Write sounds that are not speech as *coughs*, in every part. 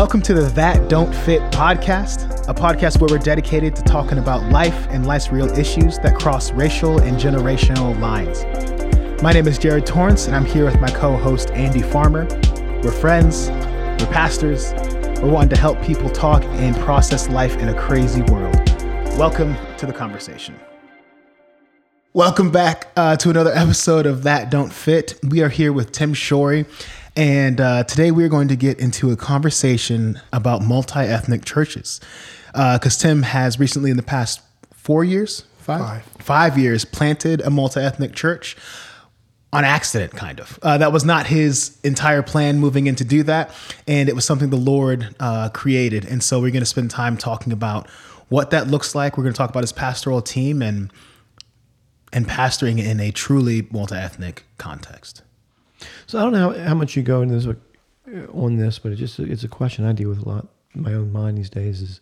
Welcome to the That Don't Fit podcast, a podcast where we're dedicated to talking about life and life's real issues that cross racial and generational lines. My name is Jared Torrance, and I'm here with my co host, Andy Farmer. We're friends, we're pastors, we're wanting to help people talk and process life in a crazy world. Welcome to the conversation. Welcome back uh, to another episode of That Don't Fit. We are here with Tim Shorey, and uh, today we're going to get into a conversation about multi ethnic churches. Because uh, Tim has recently, in the past four years, five, Five. five years, planted a multi ethnic church on accident, kind of. Uh, that was not his entire plan moving in to do that. And it was something the Lord uh, created. And so we're going to spend time talking about what that looks like. We're going to talk about his pastoral team and and pastoring in a truly multi-ethnic context. So I don't know how, much you go into this uh, on this, but it's just it's a question I deal with a lot in my own mind these days. Is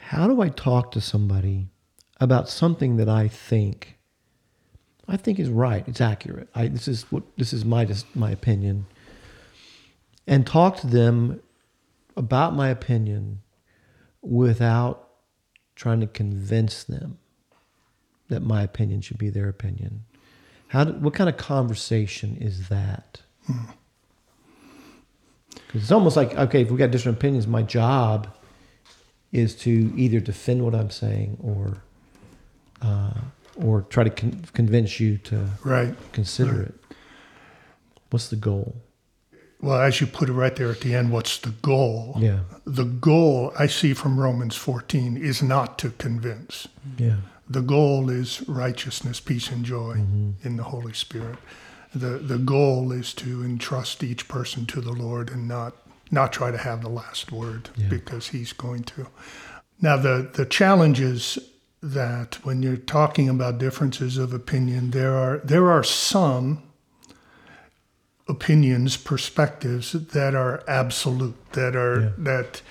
how do I talk to somebody about something that I think I think is right, it's accurate. I, this is what this is my just my opinion, and talk to them about my opinion without trying to convince them that my opinion should be their opinion. How? Do, what kind of conversation is that? Because it's almost like okay, if we got different opinions, my job is to either defend what I'm saying or uh, or try to con- convince you to Right. consider Right. it. What's the goal? Well, as you put it right there at the end, what's the goal? Yeah, The goal I see from Romans 14 is not to convince. yeah, The goal is righteousness, peace, and joy mm-hmm. in the Holy Spirit. The the goal is to entrust each person to the Lord and not not try to have the last word Yeah. because He's going to. Now the the challenge is that when you're talking about differences of opinion, there are there are some opinions, perspectives that are absolute, that are Yeah. that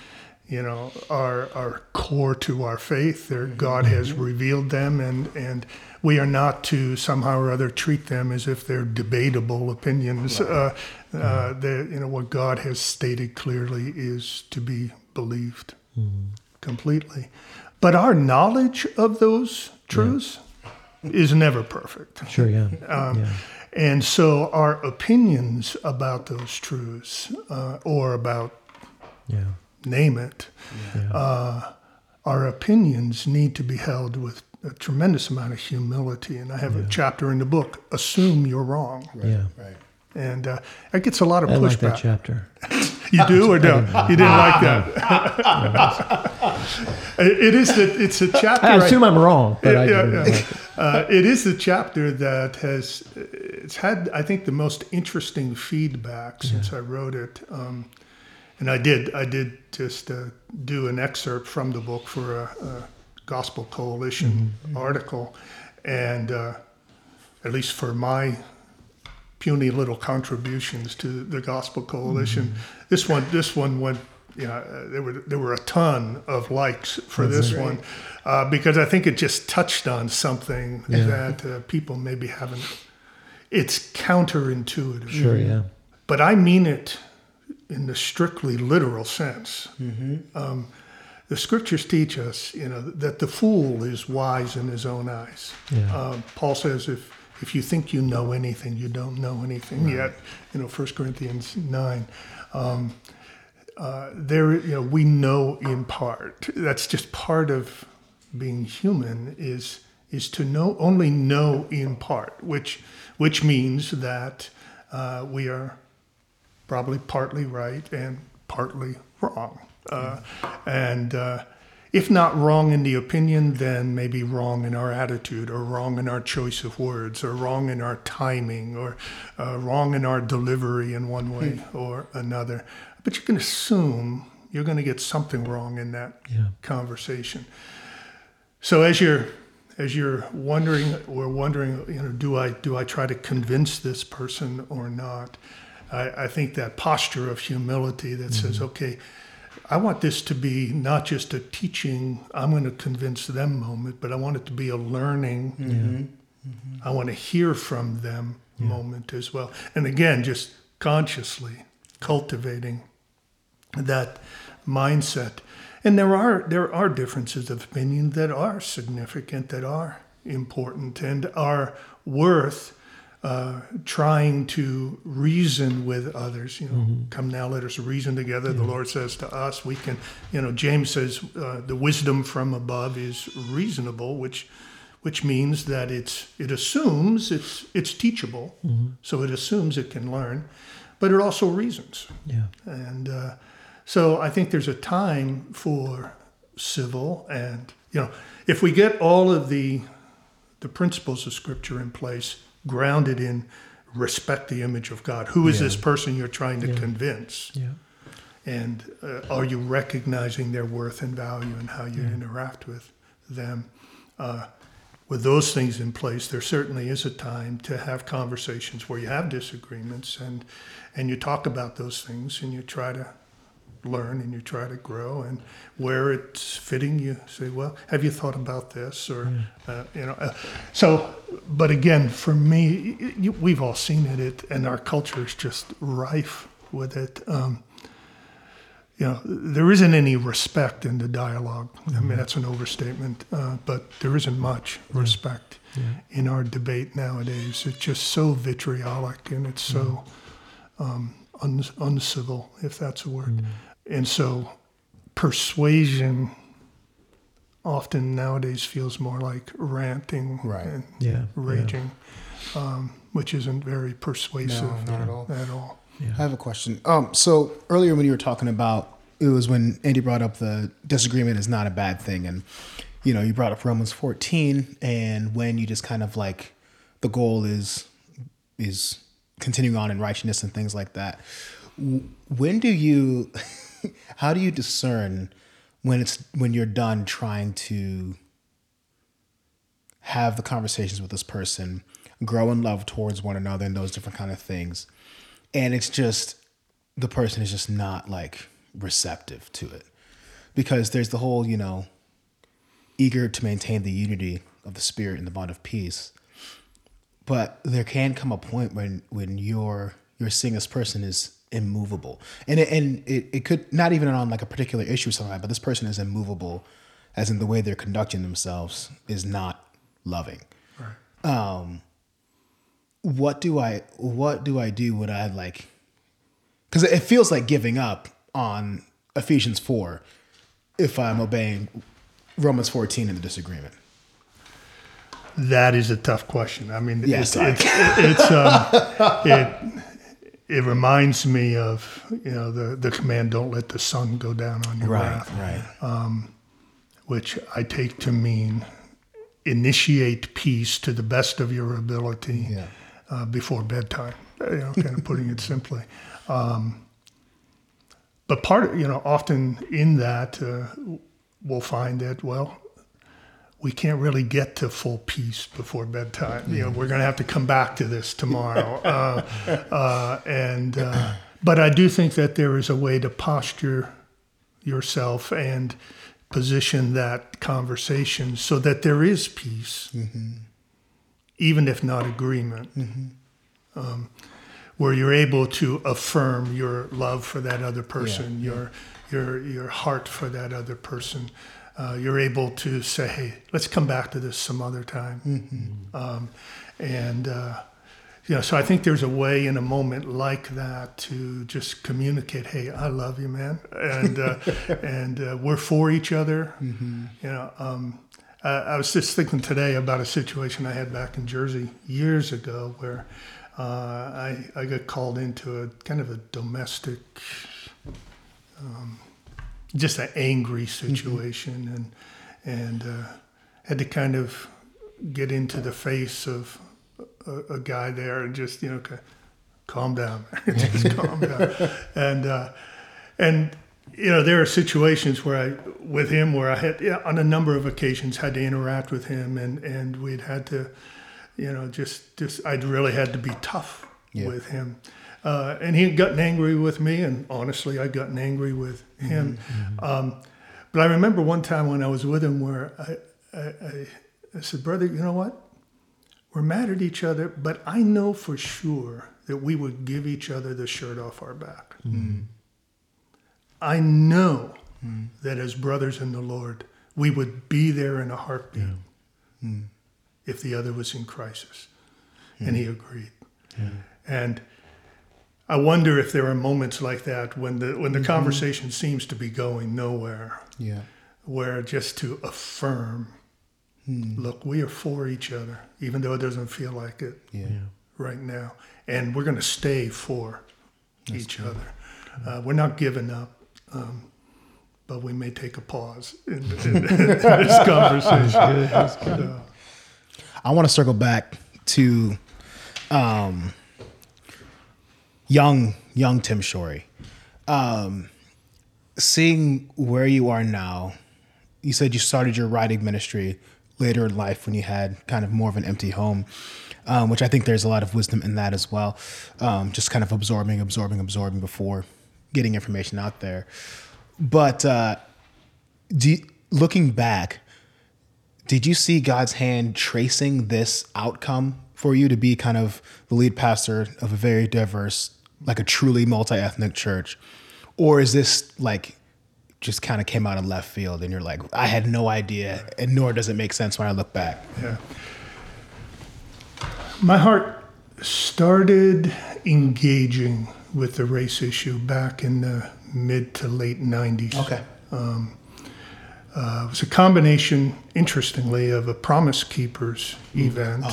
you know are are core to our faith. They're, God has revealed them, and and we are not to somehow or other treat them as if they're debatable opinions. Uh, uh, they- you know what God has stated clearly is to be believed completely. But our knowledge of those truths is never perfect. sure, yeah, *laughs* Um, yeah, And so our opinions about those truths uh, or about yeah, name it, yeah. uh, our opinions need to be held with a tremendous amount of humility. And I have a chapter in the book, Assume You're Wrong. yeah. Right. And uh, that gets a lot of I like that pushback. chapter. *laughs* you do or don't? You didn't like that? *laughs* it is the, it's a chapter. I I- assume I'm wrong, but I Yeah, do yeah. like it. *laughs* Uh, it is the chapter that has it's had I think the most interesting feedback since I wrote it. Um, and I did I did just uh, do an excerpt from the book for a, a Gospel Coalition article, and uh, at least for my puny little contributions to the Gospel Coalition, this one this one went. Yeah, uh, there were there were a ton of likes for this one uh, because I think it just touched on something Yeah. that uh, people maybe haven't. It's counterintuitive, Sure, yeah, but I mean it in the strictly literal sense. Um, the scriptures teach us, you know, that the fool is wise in his own eyes. Yeah. Um, Paul says, if if you think you know anything, you don't know anything yet. You know, 1 Corinthians nine. Um, uh, there, you know, we know in part. That's just part of being human. Is is to know only know in part, which which means that uh, we are probably partly right and partly wrong. Uh, and uh, if not wrong in the opinion, then maybe wrong in our attitude, or wrong in our choice of words, or wrong in our timing, or uh, wrong in our delivery in one way or another. But you can assume you're going to get something wrong in that yeah, conversation. So as you're as you're wondering or wondering, you know, do I do I try to convince this person or not? I, I think that posture of humility that says, mm-hmm. okay, I want this to be not just a teaching, I'm going to convince them moment, but I want it to be a learning. Mm-hmm. Mm-hmm. I want to hear from them moment as well. And again, just consciously cultivating that mindset. And there are there are differences of opinion that are significant, that are important, and are worth uh, trying to reason with others. You know, come now, let us reason together. The Lord says to us, we can. You know, James says uh, the wisdom from above is reasonable, which which means that it's it assumes it's it's teachable, so it assumes it can learn, but it also reasons. Yeah. And uh, so I think there's a time for civil and you know if we get all of the the principles of scripture in place grounded in respect the image of God. Who is Yeah. this person you're trying to convince? Yeah. and uh, are you recognizing their worth and value and how you interact with them? Uh, with those things in place there certainly is a time to have conversations where you have disagreements and and you talk about those things and you try to learn and you try to grow and where it's fitting you say well have you thought about this? Or uh, you know uh, so but again for me we've all seen it, it and our culture is just rife with it. Um, you know, there isn't any respect in the dialogue. I mean, that's an overstatement, uh, but there isn't much respect in our debate nowadays. It's just so vitriolic and it's so um, un- uncivil, if that's a word. And so persuasion often nowadays feels more like ranting Right. and Yeah. yeah. raging, um, which isn't very persuasive No, not at all. At all. I have a question. Um, so earlier when you were talking about it was when Andy brought up the disagreement is not a bad thing, and you know you brought up Romans 14, and when you just kind of like the goal is is continuing on in righteousness and things like that. When do you, *laughs* *laughs* how do you discern when it's when you're done trying to have the conversations with this person, grow in love towards one another, and those different kind of things, and it's just the person is just not like receptive to it? Because there's the whole you know eager to maintain the unity of the spirit and the bond of peace but there can come a point when when you're you're seeing this person is immovable. And it, and it, it could not even on like a particular issue or something like that, but this person is immovable as in the way they're conducting themselves is not loving. Um what do i what do i do? When i like because it feels like giving up on ephesians 4 if i'm obeying romans 14 in the disagreement. That is a tough question. I mean, Yeah, it, sorry. it's it's um, it it reminds me of you know the the command "Don't let the sun go down on your wrath," right which I take to mean initiate peace to the best of your ability Yeah. uh, before bedtime. You know, kind of *laughs* putting it simply. Um, but part of you know often in that uh, we'll find that well we can't really get to full peace before bedtime. You know, we're going to have to come back to this *laughs* tomorrow. uh, uh, and uh, but I do think that there is a way to posture yourself and position that conversation so that there is peace, even if not agreement. Um, where you're able to affirm your love for that other person, your your your heart for that other person. Uh, you're able to say, "Hey, let's come back to this some other time." Um, and uh, you know, so I think there's a way in a moment like that to just communicate, "Hey, I love you, man," and uh, *laughs* and uh, we're for each other. You know, um, I, I was just thinking today about a situation I had back in Jersey years ago where uh, I I got called into a kind of a domestic, um, just an angry situation, and and uh, had to kind of get into the face of a, a guy there and just you know ca- calm down, *laughs* just calm down, and uh, and you know there are situations where I with him where I had yeah, on a number of occasions had to interact with him and and we'd had to you know just just I'd really had to be tough Yeah. with him. Uh, and he had gotten angry with me, and honestly, I'd gotten angry with him. Mm-hmm. Mm-hmm. Um, but I remember one time when I was with him where I, I, I, I said, Brother, you know what? We're mad at each other, but I know for sure that we would give each other the shirt off our back. Mm-hmm. I know that as brothers in the Lord, we would be there in a heartbeat if the other was in crisis. And he agreed. And I wonder if there are moments like that when the when the conversation seems to be going nowhere, Yeah. where just to affirm, look, we are for each other, even though it doesn't feel like it Yeah. right now, and we're going to stay for each other. Uh, we're not giving up, um, but we may take a pause in, in, in this *laughs* conversation. So, I want to circle back to um, young young Tim Shorey. Um, seeing where you are now, you said you started your writing ministry later in life when you had kind of more of an empty home, um, which I think there's a lot of wisdom in that as well. Um, just kind of absorbing, absorbing, absorbing before getting information out there. But uh, do you, looking back, did you see God's hand tracing this outcome for you to be kind of the lead pastor of a very diverse, like a truly multi ethnic church? Or is this like just kind of came out of left field and you're like, I had no idea, and nor does it make sense when I look back? yeah. My heart started engaging with the race issue back in the mid to late 90s. Okay. Uh, it was a combination, interestingly, of a Promise Keepers event.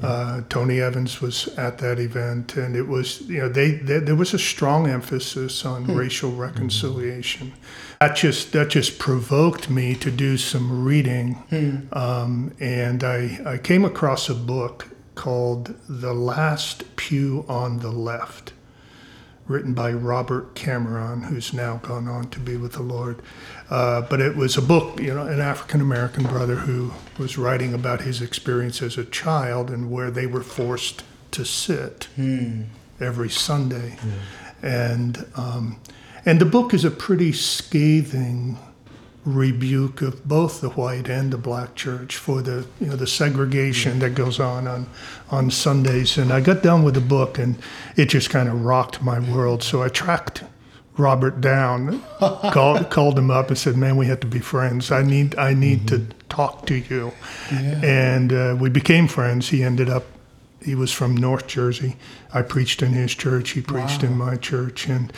Uh, Tony Evans was at that event, and it was, you know, they, they there was a strong emphasis on racial reconciliation. That just that just provoked me to do some reading, um, and I I came across a book called "The Last Pew on the Left." Written by Robert Cameron, who's now gone on to be with the Lord. Uh, but it was a book, you know, an African American brother who was writing about his experience as a child and where they were forced to sit every Sunday. And um, and the book is a pretty scathing rebuke of both the white and the black church for the you know the segregation that goes on on on Sundays. And I got done with the book and it just kind of rocked my world. So I tracked Robert down *laughs* called called him up and said man we have to be friends. I need I need to talk to you. And uh, we became friends. He ended up he was from North Jersey. I preached in his church. He preached in my church, and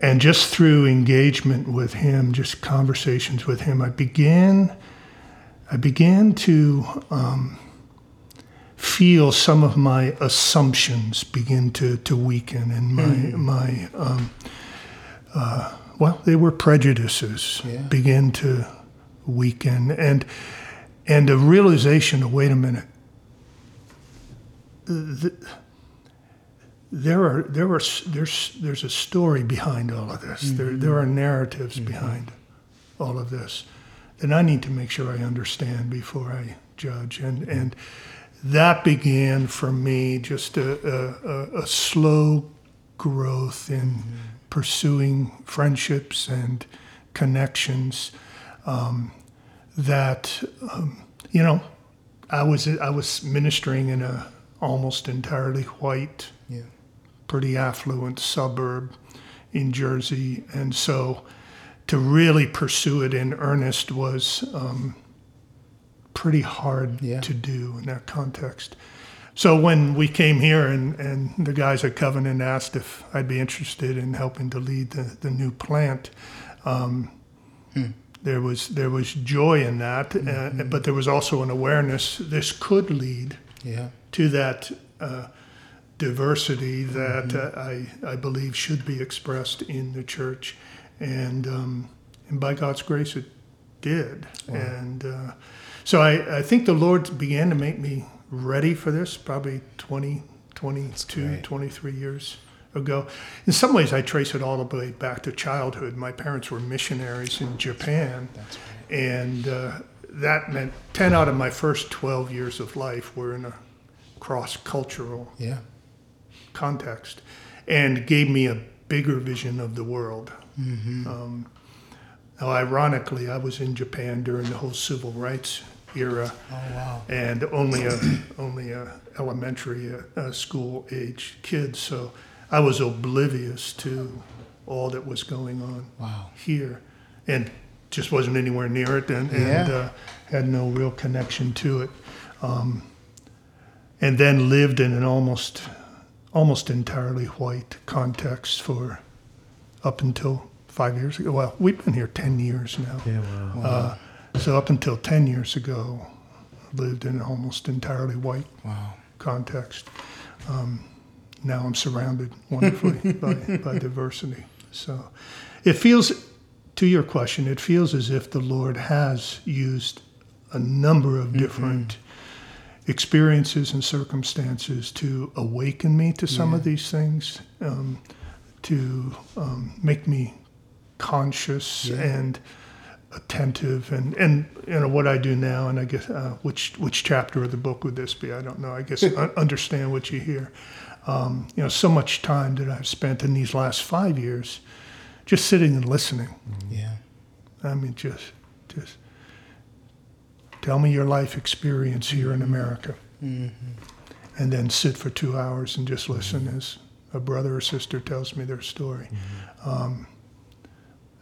and just through engagement with him, just conversations with him, I began I began to um, feel some of my assumptions begin to to weaken, and my my um, uh, well, they were prejudices Yeah. begin to weaken, and and a realization of wait a minute there are there are there's there's a story behind all of this. There there are narratives behind all of this that I need to make sure I understand before I judge. And and that began for me just a a, a, a slow growth in pursuing friendships and connections um, that um, you know I was I was ministering in a almost entirely white Yeah. pretty affluent suburb in Jersey, and so to really pursue it in earnest was um, pretty hard Yeah. to do in that context. So when we came here and, and the guys at Covenant asked if I'd be interested in helping to lead the, the new plant, um, there was there was joy in that, uh, but there was also an awareness this could lead Yeah. To that uh, diversity that uh, I, I believe should be expressed in the church. And, um, and by God's grace, it did. And uh, so I, I think the Lord began to make me ready for this probably 20, 22, 23 years ago. In some ways, I trace it all the way back to childhood. My parents were missionaries in Japan. Right. And uh, that meant 10 out of my first 12 years of life were in a cross cultural Yeah. context and gave me a bigger vision of the world. Um, now, ironically, I was in Japan during the whole civil rights era Oh wow. and only a *coughs* only a elementary uh, school age kid. So I was oblivious to all that was going on Wow. here, and just wasn't anywhere near it, and, and Yeah. uh, had no real connection to it. Um, and then lived in an almost almost entirely white context for up until five years ago. Well, we've been here ten years now. Yeah, wow. Uh, so up until ten years ago, lived in an almost entirely white Wow. context. Um, now I'm surrounded *laughs* wonderfully by, by *laughs* diversity. So it feels, to your question, it feels as if the Lord has used a number of different experiences and circumstances to awaken me to some of these things, um, to um, make me conscious and attentive and and you know what I do now and I guess uh, which which chapter of the book would this be? I don't know. I guess *laughs* un- understand what you hear. Um, you know so much time that I've spent in these last five years just sitting and listening. Yeah. I mean just just tell me your life experience here in America mm-hmm. and then sit for two hours and just listen mm-hmm. as a brother or sister tells me their story mm-hmm. um,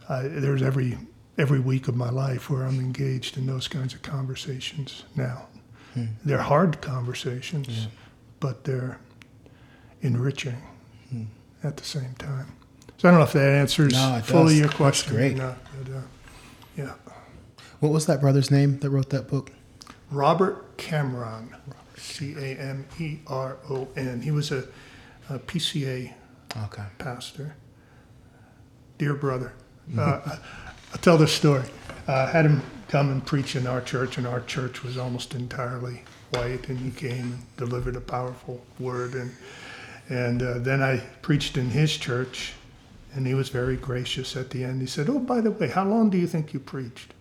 I, there's every every week of my life where I'm engaged in those kinds of conversations now. Hmm. They're hard conversations, but they're enriching hmm. at the same time. So I don't know if that answers No, fully does. your That's question. great. Or not, but, uh, yeah, What was that brother's name that wrote that book? Robert Cameron, C A M E R O N. He was a, a PCA Okay. pastor, dear brother. Uh, I'll tell this story. I had him come and preach in our church, and our church was almost entirely white, and he came and delivered a powerful word. And, and uh, then I preached in his church, and he was very gracious at the end. He said, Oh, by the way, how long do you think you preached?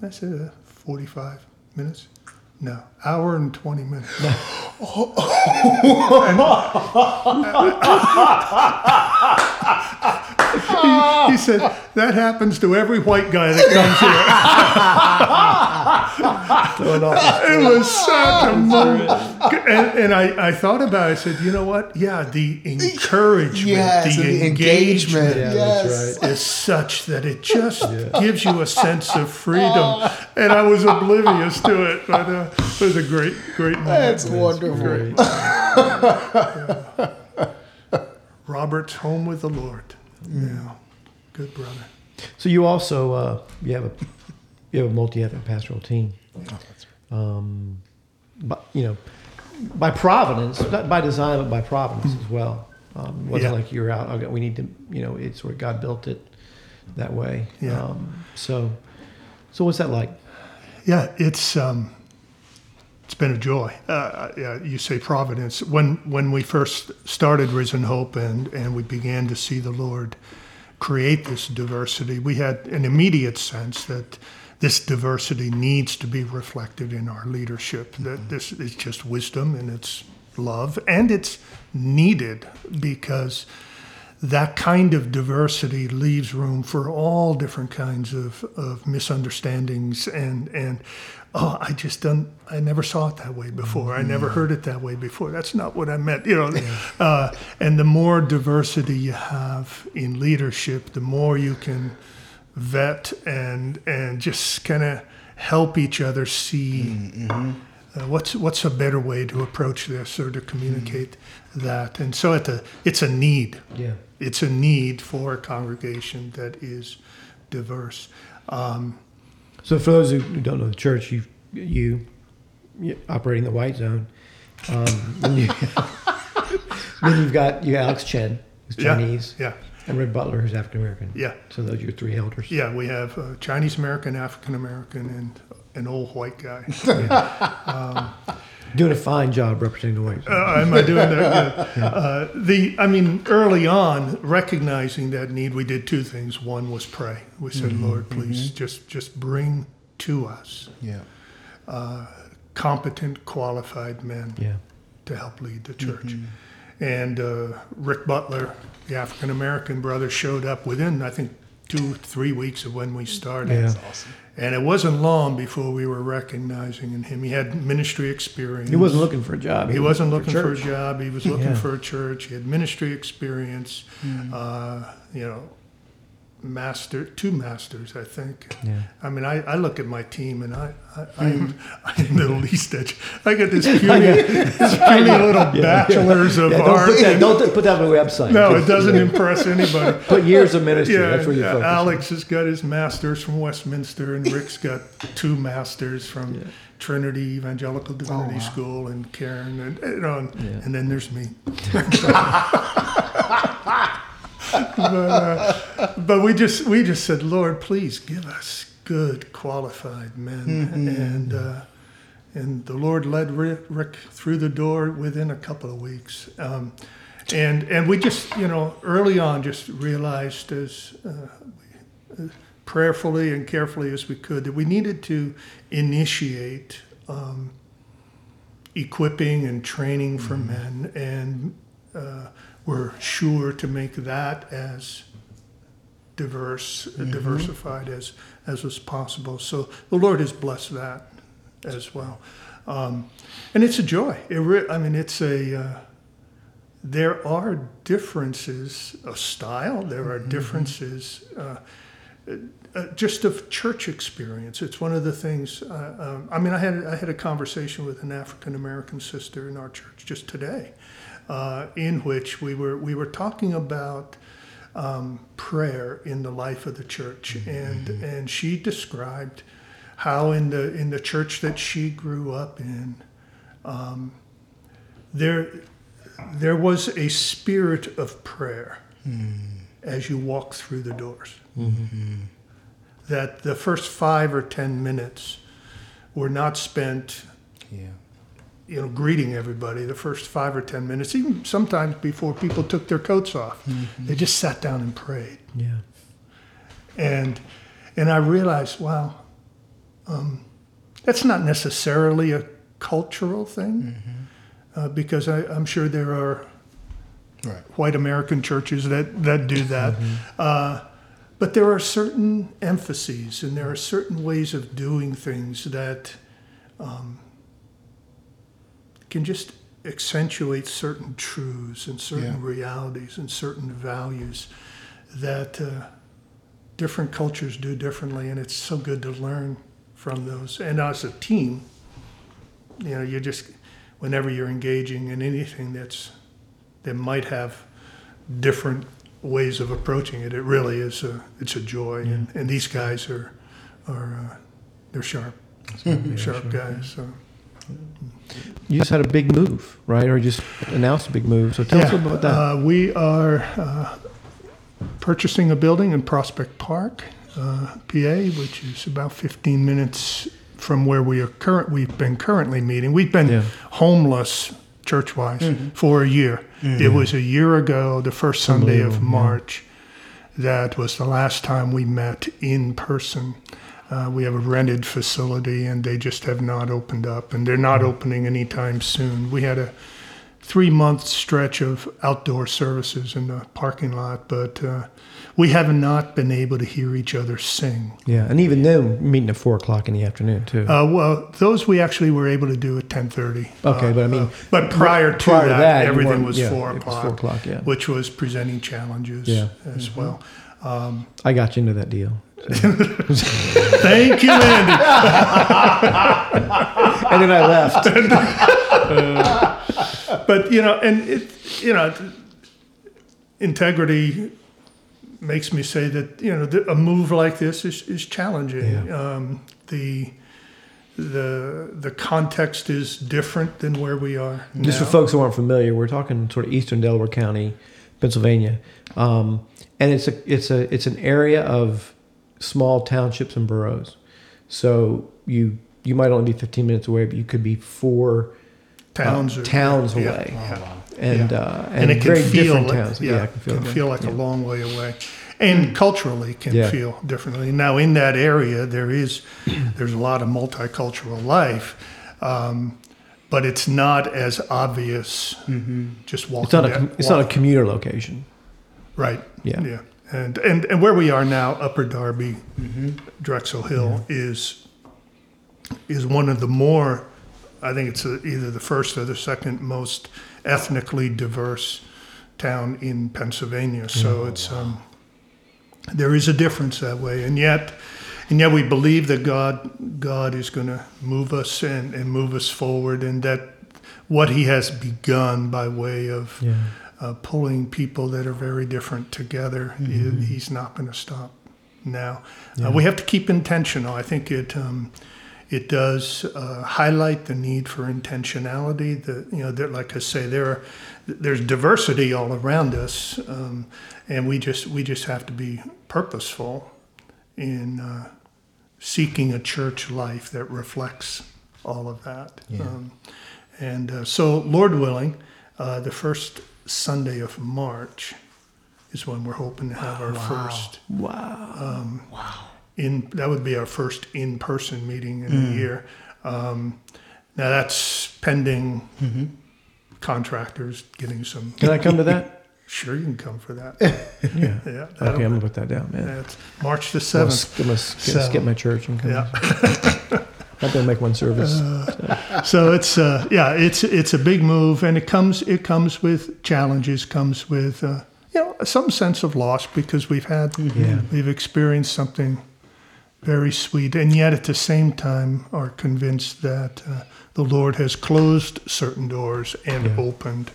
I said, uh, 45 minutes. No, hour and 20 minutes. *laughs* *laughs* he, he said, that happens to every white guy that comes here. *laughs* it was such a moment. And, and I, I thought about it. I said, you know what? Yeah, the encouragement, Yes, the, the engagement, engagement. Yeah, yes. that's right. is such that it just gives you a sense of freedom. And I was oblivious to it, but uh, it was a great, great moment. That's wonderful. Great. *laughs* Robert's home with the Lord. Mm. Yeah, good brother. So you also uh, you have a you have a multi-ethnic pastoral team. Um, but you know, by providence, not by design, but by providence as well. Um, it wasn't Yeah. like you're out. Okay, we need to. You know, it's where God built it that way. Yeah. Um, so, so what's that like? Yeah, it's um, it's been a joy. Uh, yeah, you say providence. When when we first started Risen Hope and and we began to see the Lord create this diversity, we had an immediate sense that this diversity needs to be reflected in our leadership. That this is just wisdom and it's love and it's needed because that kind of diversity leaves room for all different kinds of, of misunderstandings and and oh I just don't I never saw it that way before. I never heard it that way before. That's not what I meant you know. Uh, and the more diversity you have in leadership the more you can vet and and just kind of help each other see uh, what's what's a better way to approach this or to communicate that and so at it's a need Yeah. it's a need for a congregation that is diverse. Um, So for those who who don't know the church, you you, operating the white zone. Um, *laughs* then, you, *laughs* you've got you Alex Chen, who's Yeah, Chinese, yeah, and Rick Butler, who's African American. yeah, So those are your three elders. yeah. We have uh, Chinese American, African American, and an old white guy. *laughs* Doing a fine job representing the white zone. Uh, am I doing that? good? *laughs* Uh, the, I mean, early on, recognizing that need, we did two things. One was pray. We said, Lord, please just just bring to us Yeah. competent, qualified men yeah. to help lead the church. And uh, Rick Butler, the African American brother, showed up within, I think, two, three weeks of when we started. Yeah. Awesome. And it wasn't long before we were recognizing in him. He had ministry experience. He wasn't looking for a job. He wasn't looking for, a job. He was looking Yeah. for a church. He had ministry experience. Uh, you know, master, two masters, I think. Yeah. I mean, I, I look at my team and I, I, I'm, I'm mm-hmm. *laughs* the least edge. I got this *laughs* puny, this *laughs* puny little bachelor's of Yeah, don't art. put that. Don't put that on the website. no, it doesn't impress anybody. Put years of ministry. Yeah, That's where you yeah, focus. Alex has got his master's from Westminster, and Rick's got two masters from Yeah. Trinity Evangelical Divinity oh, wow. School, and Karen, and you know, and, Yeah. and then there's me. But, uh, but we just we just said, Lord, please give us good qualified men, and uh, and the Lord led Rick, Rick through the door within a couple of weeks. Um, and and we just you know early on just realized as uh, prayerfully and carefully as we could that we needed to initiate um, equipping and training for men, and uh, we're sure to make that as diverse, diversified as as was possible. So the Lord has blessed that as well, um, and it's a joy. It re- I mean, it's a uh, there are differences of style. There are differences. Uh, uh, just of church experience. It's one of the things. Uh, um, I mean, I had I had a conversation with an African American sister in our church just today, uh, in which we were we were talking about um, prayer in the life of the church, and and she described how in the in the church that she grew up in, um, there there was a spirit of prayer as you walk through the doors. That the first five or ten minutes were not spent, Yeah. You know, greeting everybody. The first five or ten minutes, even sometimes before people took their coats off, they just sat down and prayed. Yeah. And and I realized, wow, um, that's not necessarily a cultural thing, uh, because I, I'm sure there are Right. white American churches that, that do that. Uh, but there are certain emphases and there are certain ways of doing things that um, can just accentuate certain truths and certain Yeah. realities and certain values that uh, different cultures do differently. And it's so good to learn from those. And as a team, you know, you just, whenever you're engaging in anything that's that might have different ways of approaching it. It really is a it's a joy, and, and these guys are are uh, they're sharp, sharp guys. So You just had a big move, right? Or you just announced a big move. So tell us about that. Uh, we are uh, purchasing a building in Prospect Park, uh, PA, which is about 15 minutes from where we are current. We've been currently meeting. We've been Yeah. homeless church-wise for a year. It was a year ago, the first Sunday of Unbelievable, yeah. March. That was the last time we met in person. Uh, we have a rented facility, and they just have not opened up, and they're not opening anytime soon. We had a three month stretch of outdoor services in the parking lot, but uh, we have not been able to hear each other sing. yeah, and even then, meeting at four o'clock in the afternoon too. Uh, well, those we actually were able to do at ten thirty. Okay, but I mean, but prior to prior that, that, everything was yeah, four it was o'clock. four o'clock, yeah. which was presenting challenges Yeah. as well. Um, I got you into that deal, *laughs* thank you, Andy. *laughs* and then I left. *laughs* but you know, and it, you know, integrity makes me say that you know a move like this is is challenging. Yeah. Um, the the the context is different than where we are. Just for folks who aren't familiar, we're talking sort of eastern Delaware County, Pennsylvania, um, and it's a it's a it's an area of small townships and boroughs. So you you might only be 15 minutes away, but you could be four uh, towns are, towns yeah, away, yeah. and Yeah. uh, and, and, it can very feel different like, towns. Yeah, it can feel, can feel like yeah. a long way away, and culturally can Yeah. feel differently. Now, in that area, there is *clears throat* there's a lot of multicultural life, um, but it's not as obvious. Just walking. It's not a down- com- it's not a commuter location. right. Yeah. yeah, and and and where we are now, Upper Darby, Drexel Hill is is one of the more, I think it's uh either the first or the second most ethnically diverse town in Pennsylvania. So it's um, there is a difference that way, and yet. And yet we believe that God, God is going to move us and, and move us forward, and that what He has begun by way of Yeah. Uh, pulling people that are very different together, he- He's not going to stop now. Uh, we have to keep intentional. I think it um, it does uh, highlight the need for intentionality. That you know, that like I say, there are there's diversity all around us, um, and we just we just have to be purposeful in uh, seeking a church life that reflects all of that. Um, and uh, so, Lord willing, uh, the first Sunday of March is when we're hoping to have our first Wow. wow in. That would be our first in-person meeting in Mm. a year. Um, now that's pending Mm-hmm. contractors getting some. Can I come to that? *laughs* Sure, you can come for that. *laughs* Yeah. Yeah, Okay, I'm gonna put that down, man. that's March the seventh. sk- I'm gonna skip, skip my church and come. Yeah. *laughs* I'm gonna make one service. so it's uh, yeah, it's it's a big move, and it comes it comes with challenges, comes with uh, you know some sense of loss because we've had Yeah. we've experienced something very sweet, and yet at the same time are convinced that uh, the Lord has closed certain doors and Yeah. opened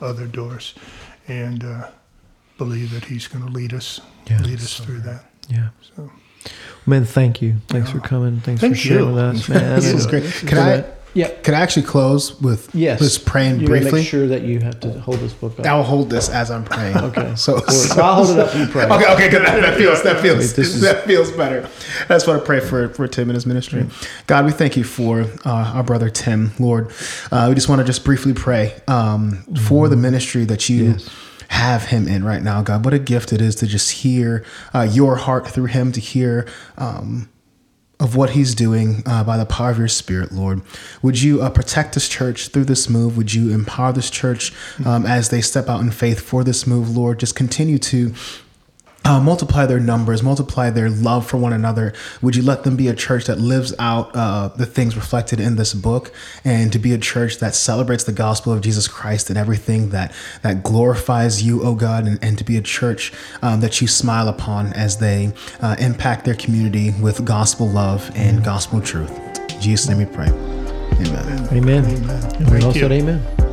other doors, and uh, believe that He's going to lead us Yeah, lead us through that. yeah. So. Man, thank you. Thanks for coming. Thanks Thank for sharing you. with us, *laughs* man. This is great. Can I? Yeah. Can I actually close with Yes. just praying You briefly? make sure that you have to hold this book up. I'll hold this as I'm praying. Okay. *laughs* So, so- I'll hold it up and you *laughs* pray. Okay, okay, good. That, that feels that feels Wait, this is- that feels better. That's what I pray for for Tim and his ministry. God, we thank you for uh, our brother Tim, Lord. Uh, we just want to just briefly pray um, for the ministry that you. Yes. Have him in right now, God. What a gift it is to just hear uh, your heart through him, to hear um, of what he's doing uh, by the power of your spirit, Lord. Would you uh, protect this church through this move? Would you empower this church um, as they step out in faith for this move, Lord? Just continue to. Uh, multiply their numbers, multiply their love for one another. Would you let them be a church that lives out uh, the things reflected in this book, and to be a church that celebrates the gospel of Jesus Christ and everything that that glorifies you, oh God, and, and to be a church um, that you smile upon as they uh, impact their community with gospel love and gospel truth. In Jesus' name we pray. Amen. Amen. Amen. Everyone Thank you. said amen.